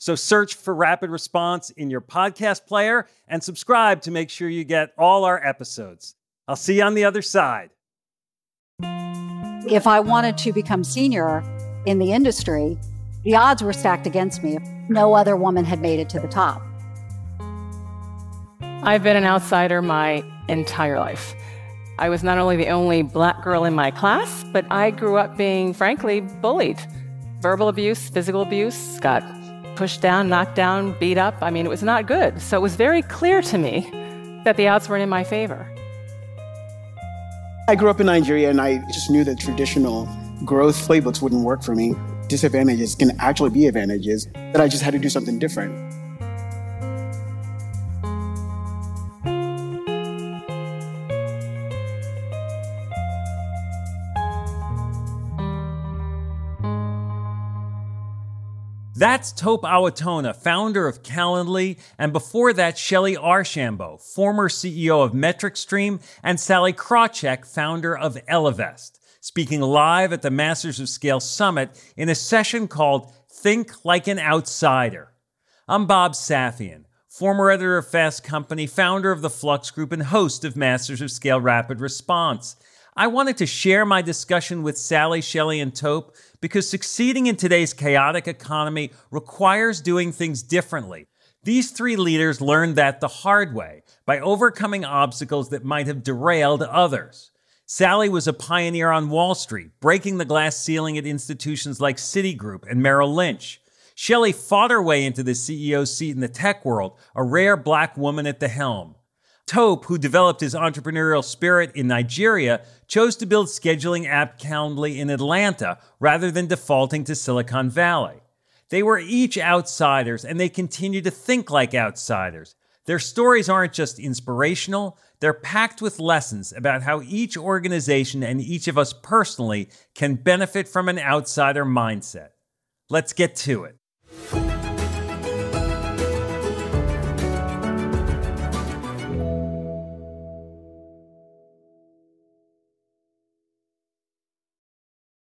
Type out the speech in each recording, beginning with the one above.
So search for Rapid Response in your podcast player and subscribe to make sure you get all our episodes. I'll see you on the other side. If I wanted to become senior in the industry, the odds were stacked against me. No other woman had made it to the top. I've been an outsider my entire life. I was not only the only black girl in my class, but I grew up being, frankly, bullied. Verbal abuse, physical abuse, got pushed down, knocked down, beat up. I mean, it was not good. So it was very clear to me that the odds weren't in my favor. I grew up in Nigeria and I just knew that traditional growth playbooks wouldn't work for me. Disadvantages can actually be advantages, that I just had to do something different. That's Tope Awotona, founder of Calendly, and before that, Shellye Archambeau, former CEO of MetricStream, and Sallie Krawcheck, founder of Ellevest, speaking live at the Masters of Scale Summit in a session called Think Like an Outsider. I'm Bob Safian, former editor of Fast Company, founder of the Flux Group, and host of Masters of Scale Rapid Response. I wanted to share my discussion with Sallie, Shellye, and Tope because succeeding in today's chaotic economy requires doing things differently. These three leaders learned that the hard way by overcoming obstacles that might have derailed others. Sallie was a pioneer on Wall Street, breaking the glass ceiling at institutions like Citigroup and Merrill Lynch. Shellye fought her way into the CEO seat in the tech world, a rare black woman at the helm. Tope, who developed his entrepreneurial spirit in Nigeria, chose to build scheduling app Calendly in Atlanta rather than defaulting to Silicon Valley. They were each outsiders and they continue to think like outsiders. Their stories aren't just inspirational, they're packed with lessons about how each organization and each of us personally can benefit from an outsider mindset. Let's get to it.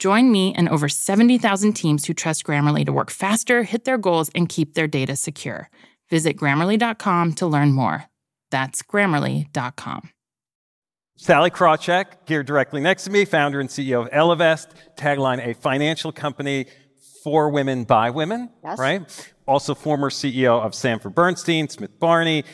Join me and over 70,000 teams who trust Grammarly to work faster, hit their goals, and keep their data secure. Visit grammarly.com to learn more. That's grammarly.com. Sallie Krawcheck, here directly next to me, founder and CEO of Ellevest, tagline a financial company for women by women, Yes. right? Also former CEO of Sanford Bernstein, Smith Barney,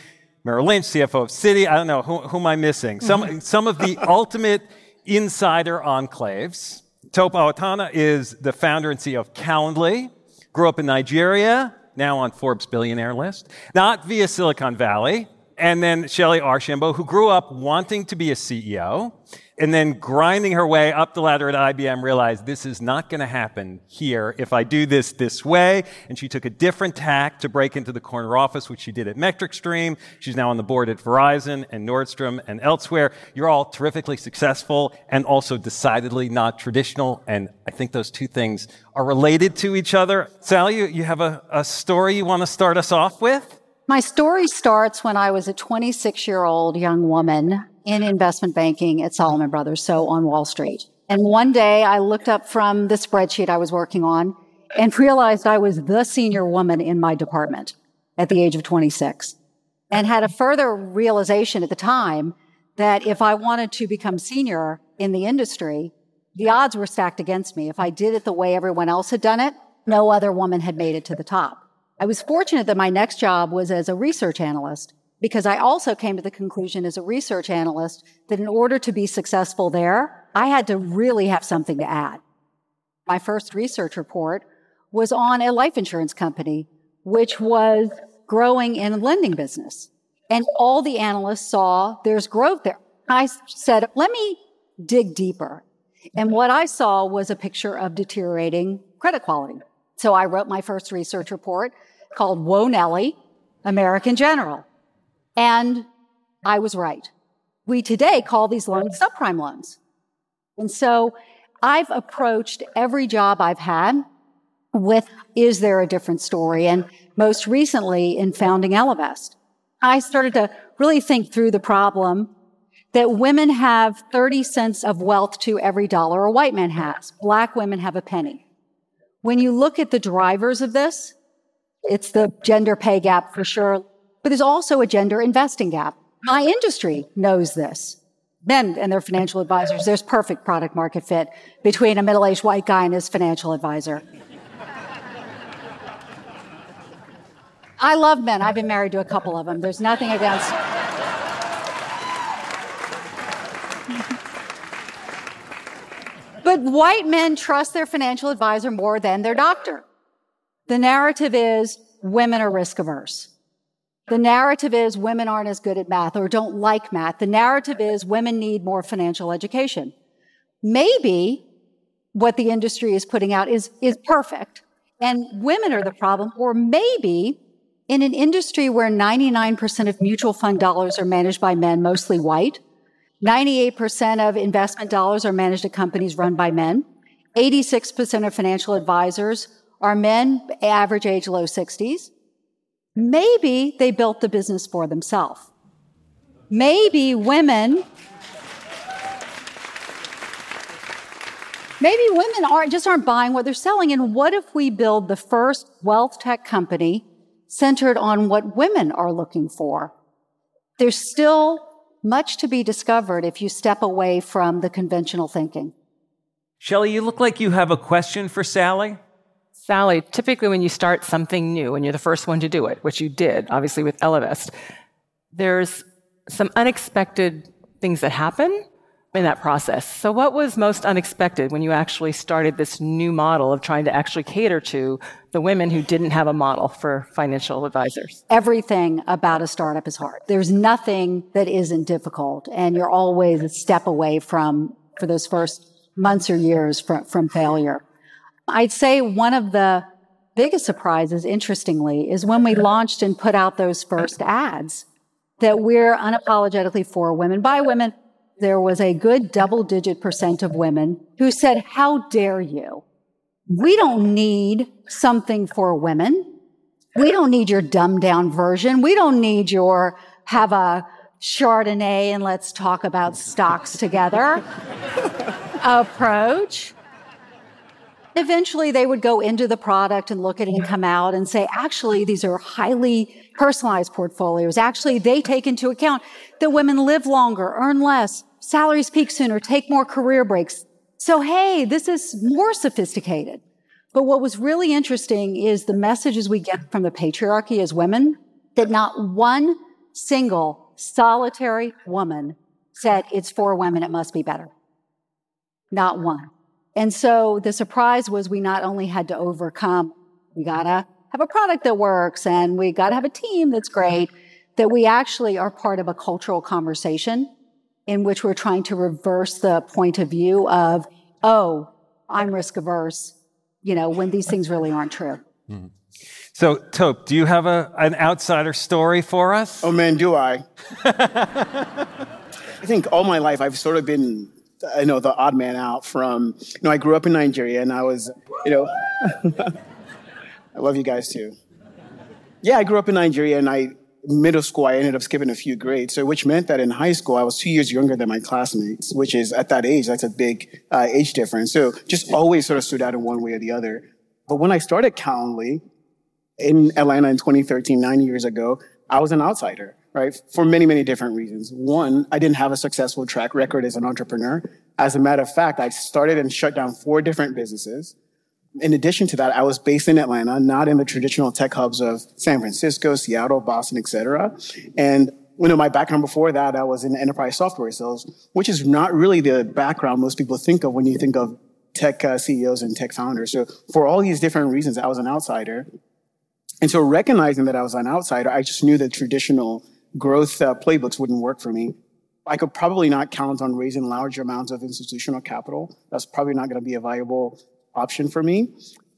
Merrill Lynch, CFO of Citi. I don't know, who, who am I missing? Some, mm-hmm. some of the ultimate insider enclaves. Tope Awotona is the founder and CEO of Calendly, grew up in Nigeria, now on Forbes billionaire list, not via Silicon Valley. And then Shellye Archambeau, who grew up wanting to be a CEO and then grinding her way up the ladder at IBM, realized this is not going to happen here if I do this this way. And she took a different tack to break into the corner office, which she did at MetricStream. She's now on the board at Verizon and Nordstrom and elsewhere. You're all terrifically successful and also decidedly not traditional. And I think those two things are related to each other. Sallie, you, you have a, a story you want to start us off with? My story starts when I was a 26 year old young woman in investment banking at Salomon Brothers, so on Wall Street. And one day I looked up from the spreadsheet I was working on and realized I was the senior woman in my department at the age of 26 and had a further realization at the time that if I wanted to become senior in the industry, the odds were stacked against me. If I did it the way everyone else had done it, no other woman had made it to the top. I was fortunate that my next job was as a research analyst because I also came to the conclusion as a research analyst that in order to be successful there, I had to really have something to add. My first research report was on a life insurance company, which was growing in a lending business. And all the analysts saw there's growth there. I said, let me dig deeper. And what I saw was a picture of deteriorating credit quality. So I wrote my first research report called Whoa Nelly, American General. And I was right. We today call these loans subprime loans. And so I've approached every job I've had with, is there a different story? And most recently in founding Ellevest, I started to really think through the problem that women have 30 cents of wealth to every dollar a white man has. Black women have a penny. When you look at the drivers of this, it's the gender pay gap for sure, but there's also a gender investing gap. My industry knows this. Men and their financial advisors, there's perfect product market fit between a middle-aged white guy and his financial advisor. I love men. I've been married to a couple of them. There's nothing against. But white men trust their financial advisor more than their doctor. The narrative is women are risk averse. The narrative is women aren't as good at math or don't like math. The narrative is women need more financial education. Maybe what the industry is putting out is, is perfect and women are the problem. Or maybe in an industry where 99% of mutual fund dollars are managed by men, mostly white, 98% of investment dollars are managed at companies run by men, 86% of financial advisors are men, average age low 60s. Maybe they built the business for themselves. Maybe women Maybe women aren't just aren't buying what they're selling. And what if we build the first wealth tech company centered on what women are looking for? There's still much to be discovered if you step away from the conventional thinking. Shellye, you look like you have a question for Sallie. Sallie, typically when you start something new and you're the first one to do it, which you did, obviously with Ellevest, there's some unexpected things that happen in that process. So what was most unexpected when you actually started this new model of trying to actually cater to the women who didn't have a model for financial advisors? Everything about a startup is hard. There's nothing that isn't difficult and you're always a step away from for those first months or years from, from failure. I'd say one of the biggest surprises, interestingly, is when we launched and put out those first ads that we're unapologetically for women by women. There was a good double digit percent of women who said, how dare you? We don't need something for women. We don't need your dumbed down version. We don't need your have a Chardonnay and let's talk about stocks together approach eventually they would go into the product and look at it and come out and say, actually, these are highly personalized portfolios. Actually, they take into account that women live longer, earn less, salaries peak sooner, take more career breaks. So, hey, this is more sophisticated. But what was really interesting is the messages we get from the patriarchy as women that not one single solitary woman said it's for women, it must be better. Not one. And so the surprise was we not only had to overcome, we gotta have a product that works and we gotta have a team that's great, that we actually are part of a cultural conversation in which we're trying to reverse the point of view of, oh, I'm risk averse, you know, when these things really aren't true. Mm-hmm. So, Tope, do you have a, an outsider story for us? Oh man, do I? I think all my life I've sort of been I know the odd man out from, you know, I grew up in Nigeria and I was, you know, I love you guys too. Yeah, I grew up in Nigeria and I middle school, I ended up skipping a few grades. So, which meant that in high school, I was two years younger than my classmates, which is at that age, that's a big uh, age difference. So, just always sort of stood out in one way or the other. But when I started Calendly in Atlanta in 2013, nine years ago, I was an outsider, right? For many, many different reasons. One, I didn't have a successful track record as an entrepreneur. As a matter of fact, I started and shut down four different businesses in addition to that, I was based in Atlanta, not in the traditional tech hubs of San Francisco, Seattle, Boston, etc. And you know, my background before that, I was in enterprise software sales, which is not really the background most people think of when you think of tech uh, CEOs and tech founders. So for all these different reasons, I was an outsider. And so recognizing that I was an outsider, I just knew the traditional growth uh, playbooks wouldn't work for me. I could probably not count on raising large amounts of institutional capital. That's probably not going to be a viable option for me.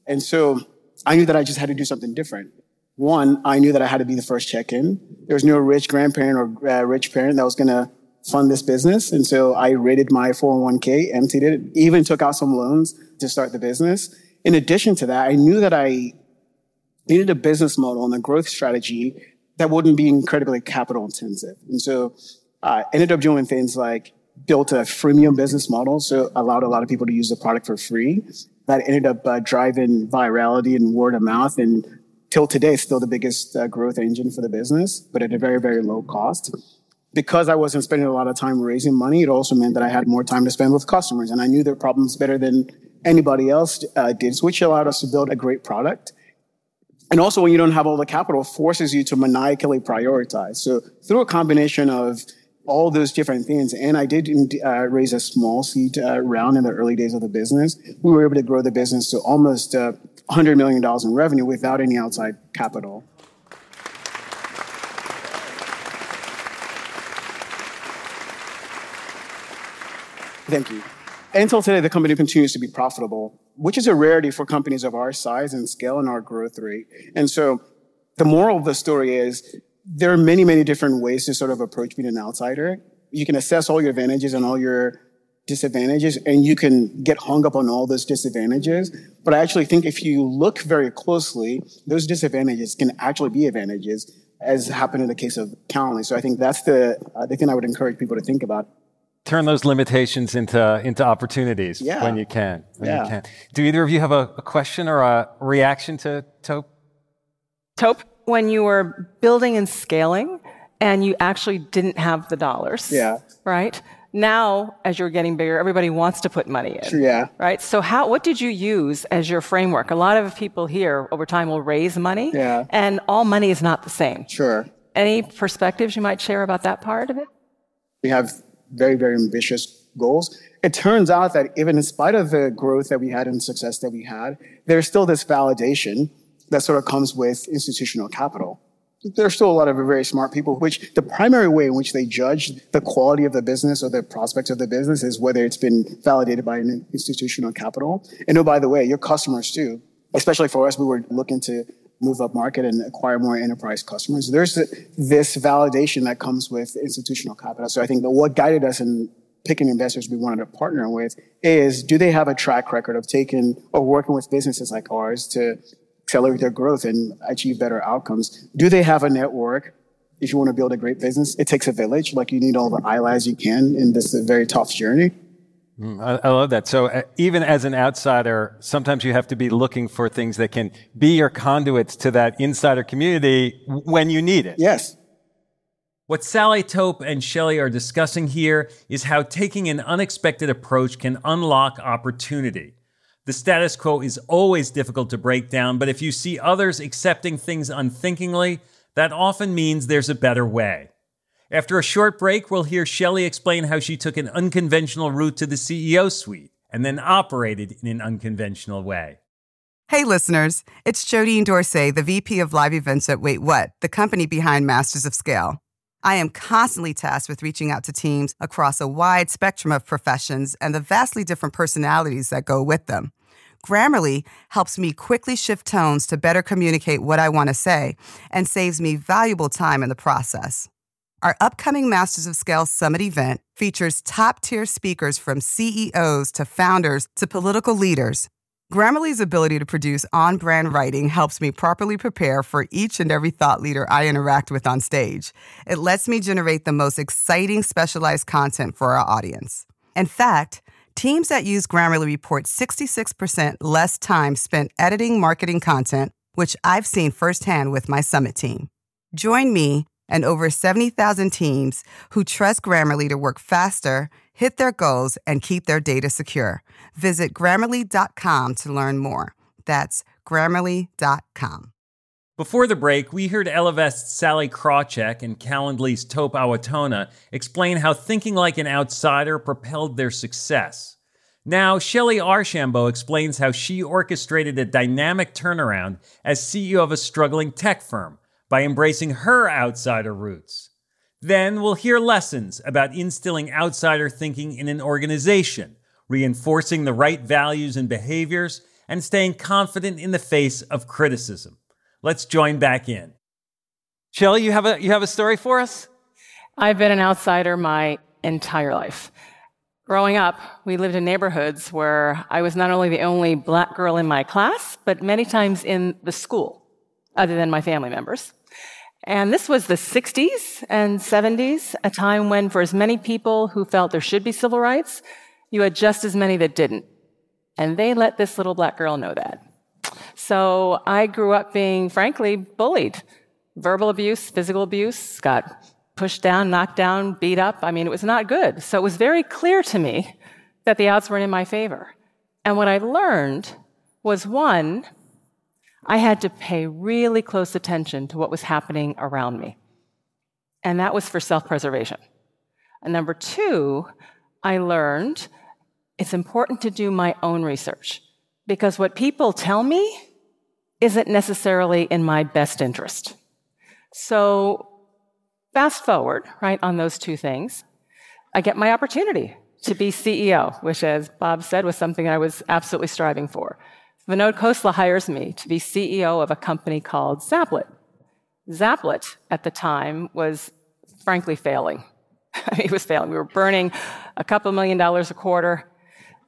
And so I knew that I just had to do something different. One, I knew that I had to be the first check in. There was no rich grandparent or uh, rich parent that was going to fund this business. And so I rated my 401k, emptied it, even took out some loans to start the business. In addition to that, I knew that I needed a business model and a growth strategy that wouldn't be incredibly capital intensive. And so I uh, ended up doing things like built a freemium business model, so allowed a lot of people to use the product for free. That ended up uh, driving virality and word of mouth and till today still the biggest uh, growth engine for the business but at a very very low cost. Because i wasn't spending a lot of time raising money it also meant that i had more time to spend with customers and i knew their problems better than anybody else uh, did which allowed us to build a great product and also when you don't have all the capital forces you to maniacally prioritize so through a combination of all those different things. And I did uh, raise a small seed uh, round in the early days of the business. We were able to grow the business to almost uh, $100 million in revenue without any outside capital. Thank you. Until today, the company continues to be profitable, which is a rarity for companies of our size and scale and our growth rate. And so the moral of the story is there are many, many different ways to sort of approach being an outsider. You can assess all your advantages and all your disadvantages, and you can get hung up on all those disadvantages. But I actually think if you look very closely, those disadvantages can actually be advantages, as happened in the case of Calendly. So I think that's the, uh, the thing I would encourage people to think about. Turn those limitations into into opportunities yeah. when you can. When yeah. you can. Do either of you have a, a question or a reaction to Tope? Tope? when you were building and scaling and you actually didn't have the dollars. Yeah. Right? Now, as you're getting bigger, everybody wants to put money in. Yeah. Right? So how, what did you use as your framework? A lot of people here over time will raise money. Yeah. And all money is not the same. Sure. Any perspectives you might share about that part of it? We have very, very ambitious goals. It turns out that even in spite of the growth that we had and success that we had, there's still this validation that sort of comes with institutional capital. There's still a lot of very smart people, which the primary way in which they judge the quality of the business or the prospects of the business is whether it's been validated by an institutional capital. And oh, by the way, your customers too, especially for us, we were looking to move up market and acquire more enterprise customers. There's this validation that comes with institutional capital. So I think that what guided us in picking investors we wanted to partner with is do they have a track record of taking or working with businesses like ours to accelerate their growth and achieve better outcomes. Do they have a network? If you want to build a great business, it takes a village. Like you need all the allies you can in this very tough journey. Mm, I, I, love that. So uh, even as an outsider, sometimes you have to be looking for things that can be your conduits to that insider community when you need it. Yes. What Sallie Tope and Shellye are discussing here is how taking an unexpected approach can unlock opportunity. The status quo is always difficult to break down, but if you see others accepting things unthinkingly, that often means there's a better way. After a short break, we'll hear Shellye explain how she took an unconventional route to the CEO suite and then operated in an unconventional way. Hey, listeners, it's Jodine Dorsey, the VP of Live Events at Wait What, the company behind Masters of Scale. I am constantly tasked with reaching out to teams across a wide spectrum of professions and the vastly different personalities that go with them. Grammarly helps me quickly shift tones to better communicate what I want to say and saves me valuable time in the process. Our upcoming Masters of Scale Summit event features top tier speakers from CEOs to founders to political leaders. Grammarly's ability to produce on brand writing helps me properly prepare for each and every thought leader I interact with on stage. It lets me generate the most exciting specialized content for our audience. In fact, teams that use Grammarly report 66% less time spent editing marketing content, which I've seen firsthand with my summit team. Join me and over 70,000 teams who trust Grammarly to work faster hit their goals, and keep their data secure. Visit grammarly.com to learn more. That's grammarly.com. Before the break, we heard Ellevest's Sallie Krawcheck and Calendly's Tope Awotona explain how thinking like an outsider propelled their success. Now, Shellye Archambeau explains how she orchestrated a dynamic turnaround as CEO of a struggling tech firm by embracing her outsider roots. Then we'll hear lessons about instilling outsider thinking in an organization, reinforcing the right values and behaviors, and staying confident in the face of criticism. Let's join back in. Shellye, you have a you have a story for us? I've been an outsider my entire life. Growing up, we lived in neighborhoods where I was not only the only black girl in my class, but many times in the school, other than my family members. And this was the 60s and 70s, a time when, for as many people who felt there should be civil rights, you had just as many that didn't. And they let this little black girl know that. So I grew up being, frankly, bullied. Verbal abuse, physical abuse, got pushed down, knocked down, beat up. I mean, it was not good. So it was very clear to me that the odds weren't in my favor. And what I learned was one, I had to pay really close attention to what was happening around me. And that was for self preservation. And number two, I learned it's important to do my own research because what people tell me isn't necessarily in my best interest. So, fast forward, right, on those two things, I get my opportunity to be CEO, which, as Bob said, was something I was absolutely striving for. Vinod Khosla hires me to be CEO of a company called Zaplet. Zaplet at the time was frankly failing. it was failing. We were burning a couple million dollars a quarter.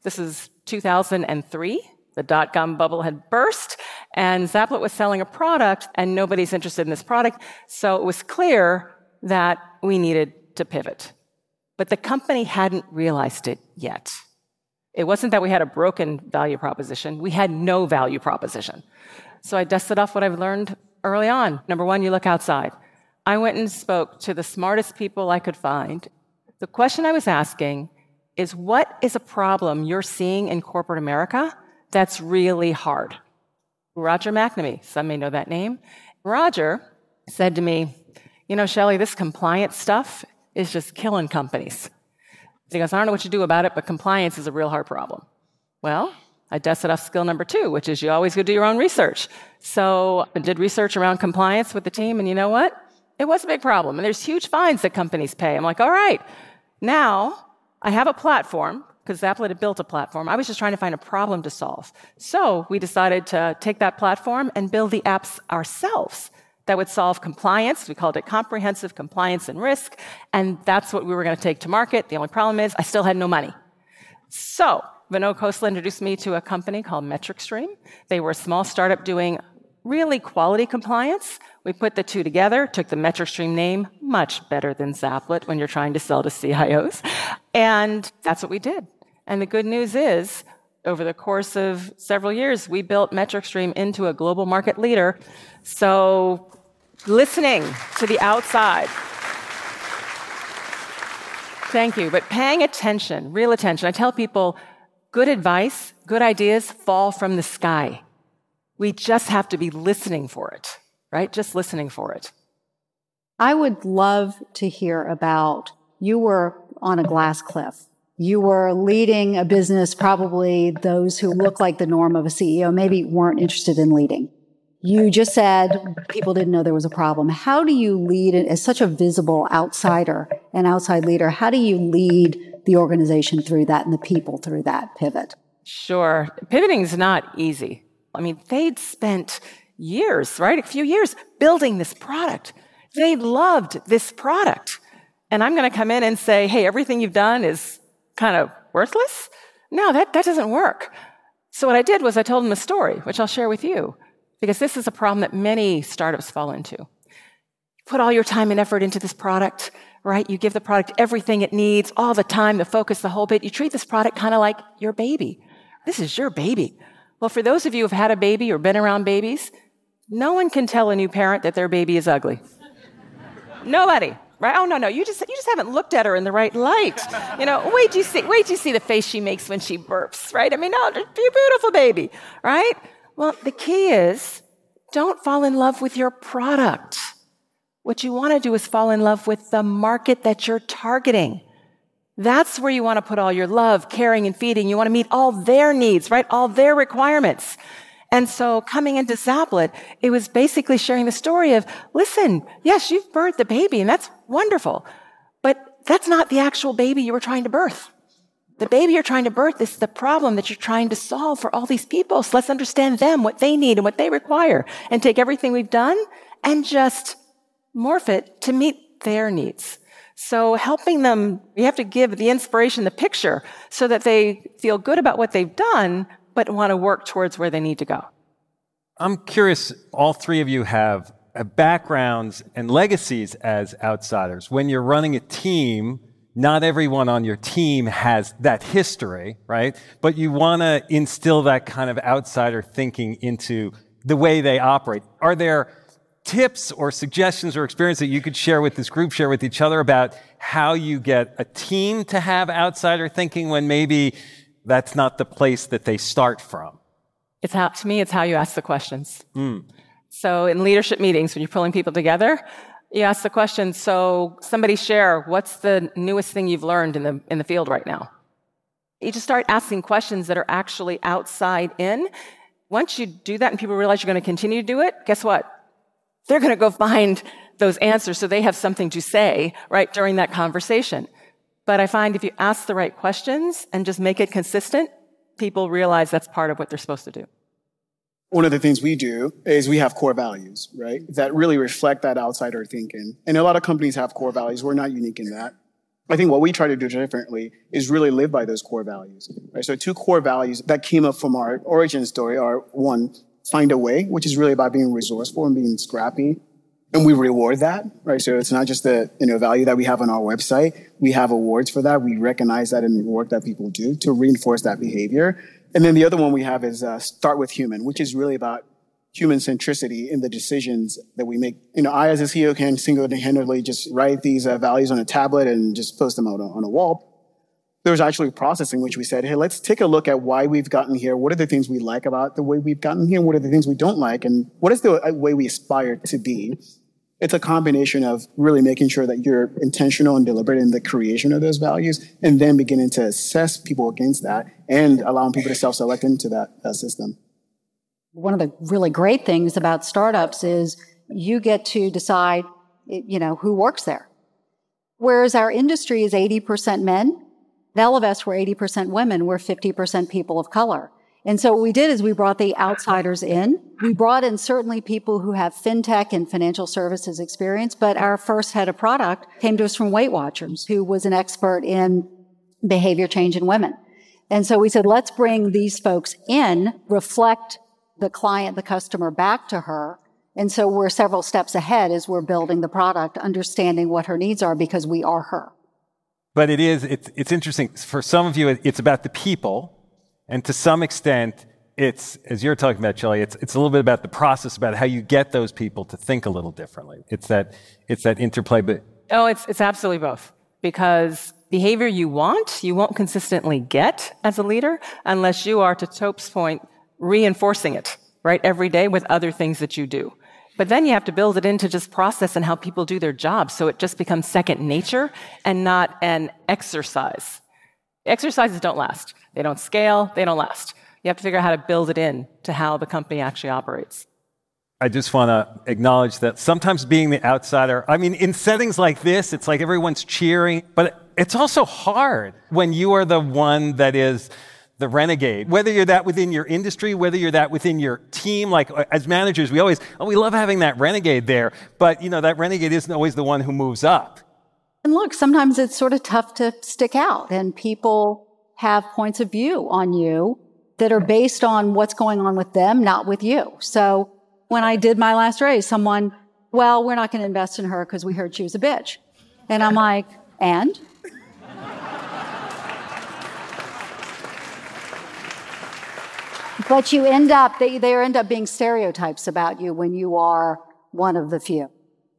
This is 2003. The dot com bubble had burst, and Zaplet was selling a product, and nobody's interested in this product. So it was clear that we needed to pivot. But the company hadn't realized it yet. It wasn't that we had a broken value proposition, we had no value proposition. So I dusted off what I've learned early on. Number one, you look outside. I went and spoke to the smartest people I could find. The question I was asking is what is a problem you're seeing in corporate America that's really hard? Roger McNamee, some may know that name. Roger said to me, You know, Shellye, this compliance stuff is just killing companies. He goes, I don't know what you do about it, but compliance is a real hard problem. Well, I dusted off skill number two, which is you always go do your own research. So I did research around compliance with the team, and you know what? It was a big problem. And there's huge fines that companies pay. I'm like, all right, now I have a platform, because Zaplet had built a platform. I was just trying to find a problem to solve. So we decided to take that platform and build the apps ourselves that would solve compliance. We called it comprehensive compliance and risk. And that's what we were going to take to market. The only problem is I still had no money. So Vinod Khosla introduced me to a company called MetricStream. They were a small startup doing really quality compliance. We put the two together, took the MetricStream name, much better than Zaplet when you're trying to sell to CIOs. And that's what we did. And the good news is, over the course of several years, we built MetricStream into a global market leader. So listening to the outside. Thank you. But paying attention, real attention. I tell people good advice, good ideas fall from the sky. We just have to be listening for it, right? Just listening for it. I would love to hear about you were on a glass cliff. You were leading a business, probably those who look like the norm of a CEO maybe weren't interested in leading. You just said people didn't know there was a problem. How do you lead as such a visible outsider, an outside leader? How do you lead the organization through that and the people through that pivot? Sure. Pivoting is not easy. I mean, they'd spent years, right? A few years building this product. They loved this product. And I'm going to come in and say, hey, everything you've done is kind of worthless? No, that, that doesn't work. So what I did was I told them a story, which I'll share with you, because this is a problem that many startups fall into. Put all your time and effort into this product, right? You give the product everything it needs, all the time, the focus, the whole bit. You treat this product kind of like your baby. This is your baby. Well, for those of you who've had a baby or been around babies, no one can tell a new parent that their baby is ugly. Nobody, right? Oh no, no, you just you just haven't looked at her in the right light. You know, wait till you see wait till you see the face she makes when she burps, right? I mean, oh, you're a beautiful baby, right? Well, the key is don't fall in love with your product. What you want to do is fall in love with the market that you're targeting. That's where you want to put all your love, caring, and feeding. You want to meet all their needs, right? All their requirements. And so coming into Zaplet, it was basically sharing the story of, listen, yes, you've birthed the baby and that's wonderful, but that's not the actual baby you were trying to birth. The baby you're trying to birth is the problem that you're trying to solve for all these people. So let's understand them, what they need and what they require and take everything we've done and just morph it to meet their needs. So helping them, you have to give the inspiration, the picture, so that they feel good about what they've done, but want to work towards where they need to go. I'm curious, all three of you have uh, backgrounds and legacies as outsiders. When you're running a team, not everyone on your team has that history, right? But you want to instill that kind of outsider thinking into the way they operate. Are there tips or suggestions or experience that you could share with this group, share with each other about how you get a team to have outsider thinking when maybe that's not the place that they start from? It's how, to me, it's how you ask the questions. Mm. So in leadership meetings, when you're pulling people together, you ask the question, so somebody share, what's the newest thing you've learned in the, in the field right now? You just start asking questions that are actually outside in. Once you do that and people realize you're going to continue to do it, guess what? They're going to go find those answers so they have something to say, right, during that conversation. But I find if you ask the right questions and just make it consistent, people realize that's part of what they're supposed to do. One of the things we do is we have core values, right? That really reflect that outsider thinking. And a lot of companies have core values. We're not unique in that. I think what we try to do differently is really live by those core values, right? So two core values that came up from our origin story are one, find a way, which is really about being resourceful and being scrappy. And we reward that, right? So it's not just the, you know, value that we have on our website. We have awards for that. We recognize that in the work that people do to reinforce that behavior. And then the other one we have is uh, start with human, which is really about human centricity in the decisions that we make. You know, I as a CEO can single-handedly just write these uh, values on a tablet and just post them out on a wall there was actually a process in which we said, hey, let's take a look at why we've gotten here. What are the things we like about the way we've gotten here? What are the things we don't like? And what is the uh, way we aspire to be? It's a combination of really making sure that you're intentional and deliberate in the creation of those values and then beginning to assess people against that and allowing people to self-select into that, that system. One of the really great things about startups is you get to decide, you know, who works there. Whereas our industry is 80% men, at Ellevest, we're 80% women, we're 50% people of color. And so what we did is we brought the outsiders in. We brought in certainly people who have fintech and financial services experience, but our first head of product came to us from Weight Watchers, who was an expert in behavior change in women. And so we said, let's bring these folks in, reflect the client, the customer back to her. And so we're several steps ahead as we're building the product, understanding what her needs are because we are her. But it is, it's, it's interesting. For some of you, it's about the people. And to some extent, it's, as you're talking about, Shellye, it's, it's a little bit about the process, about how you get those people to think a little differently. It's that, it's that interplay. But oh, it's, it's absolutely both. Because behavior you want, you won't consistently get as a leader unless you are, to Tope's point, reinforcing it, right, every day with other things that you do. But then you have to build it into just process and how people do their jobs. So it just becomes second nature and not an exercise. Exercises don't last. They don't scale. They don't last. You have to figure out how to build it in to how the company actually operates. I just want to acknowledge that sometimes being the outsider, I mean, in settings like this, it's like everyone's cheering, but it's also hard when you are the one that is the renegade. Whether you're that within your industry, whether you're that within your team, like uh, as managers, we always, oh, we love having that renegade there. But, you know, that renegade isn't always the one who moves up. And look, sometimes it's sort of tough to stick out and people have points of view on you that are based on what's going on with them, not with you. So when I did my last raise, someone, well, we're not going to invest in her because we heard she was a bitch. And I'm like, and? But you end up, they, there end up being stereotypes about you when you are one of the few.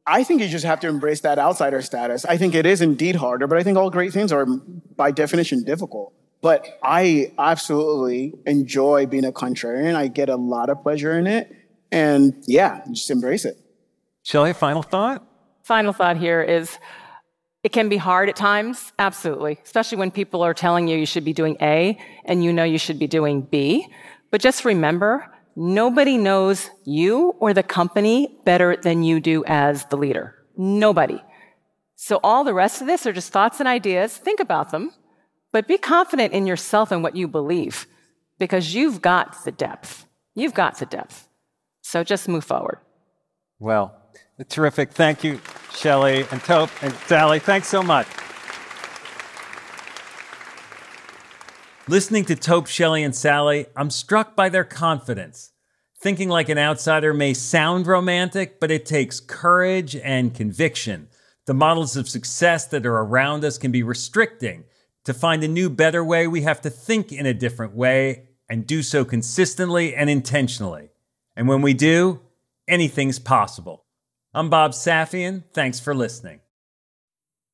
I think you just have to embrace that outsider status. I think it is indeed harder, but I think all great things are by definition difficult. But I absolutely enjoy being a contrarian. I get a lot of pleasure in it. And yeah, just embrace it. Shellye, final thought? Final thought here is it can be hard at times, absolutely, especially when people are telling you you should be doing A and you know you should be doing B. But just remember, nobody knows you or the company better than you do as the leader. Nobody. So all the rest of this are just thoughts and ideas. Think about them, but be confident in yourself and what you believe because you've got the depth. You've got the depth. So just move forward. Well, terrific. Thank you, Shellye and Tope and Sallie. Thanks so much. Listening to Tope, Shellye, and Sallie, I'm struck by their confidence. Thinking like an outsider may sound romantic, but it takes courage and conviction. The models of success that are around us can be restricting. To find a new, better way, we have to think in a different way and do so consistently and intentionally. And when we do, anything's possible. I'm Bob Safian. Thanks for listening.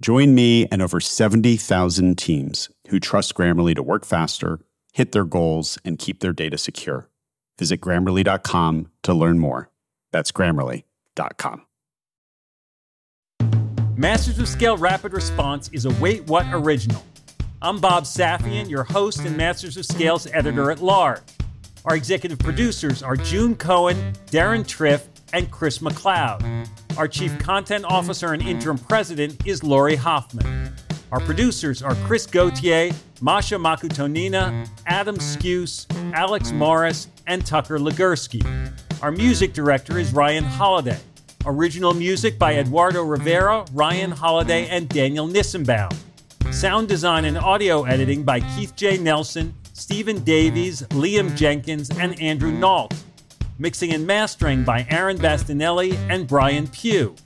Join me and over 70,000 teams who trust Grammarly to work faster, hit their goals, and keep their data secure. Visit grammarly.com to learn more. That's grammarly.com. Masters of Scale Rapid Response is a Wait What original. I'm Bob Safian, your host and Masters of Scale's editor at large. Our executive producers are June Cohen, Darren Triff, and Chris McLeod. Our chief content officer and interim president is Lori Hoffman. Our producers are Chris Gauthier, Masha Makutonina, Adam Skuse, Alex Morris, and Tucker Legursky. Our music director is Ryan Holiday. Original music by Eduardo Rivera, Ryan Holiday, and Daniel Nissenbaum. Sound design and audio editing by Keith J. Nelson, Stephen Davies, Liam Jenkins, and Andrew Nault. Mixing and mastering by Aaron Bastinelli and Brian Pugh.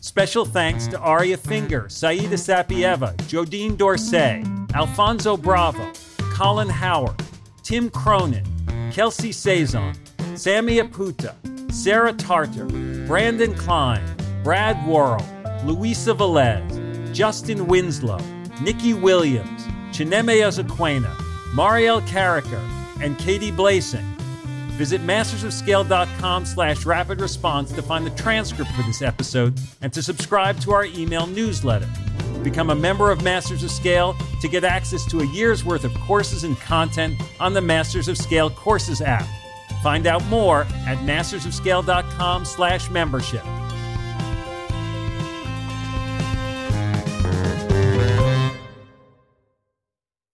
Special thanks to Aria Finger, Saida Sapieva, Jodine Dorsey, Alfonso Bravo, Colin Howard, Tim Cronin, Kelsey Sazon, Sammy Aputa, Sarah Tartar, Brandon Klein, Brad Worrell, Luisa Velez, Justin Winslow, Nikki Williams, Chineme Ozaquena, Marielle Carricker, and Katie Blasing. Visit mastersofscale.com slash rapid response to find the transcript for this episode and to subscribe to our email newsletter. Become a member of Masters of Scale to get access to a year's worth of courses and content on the Masters of Scale Courses app. Find out more at mastersofscale.com slash membership.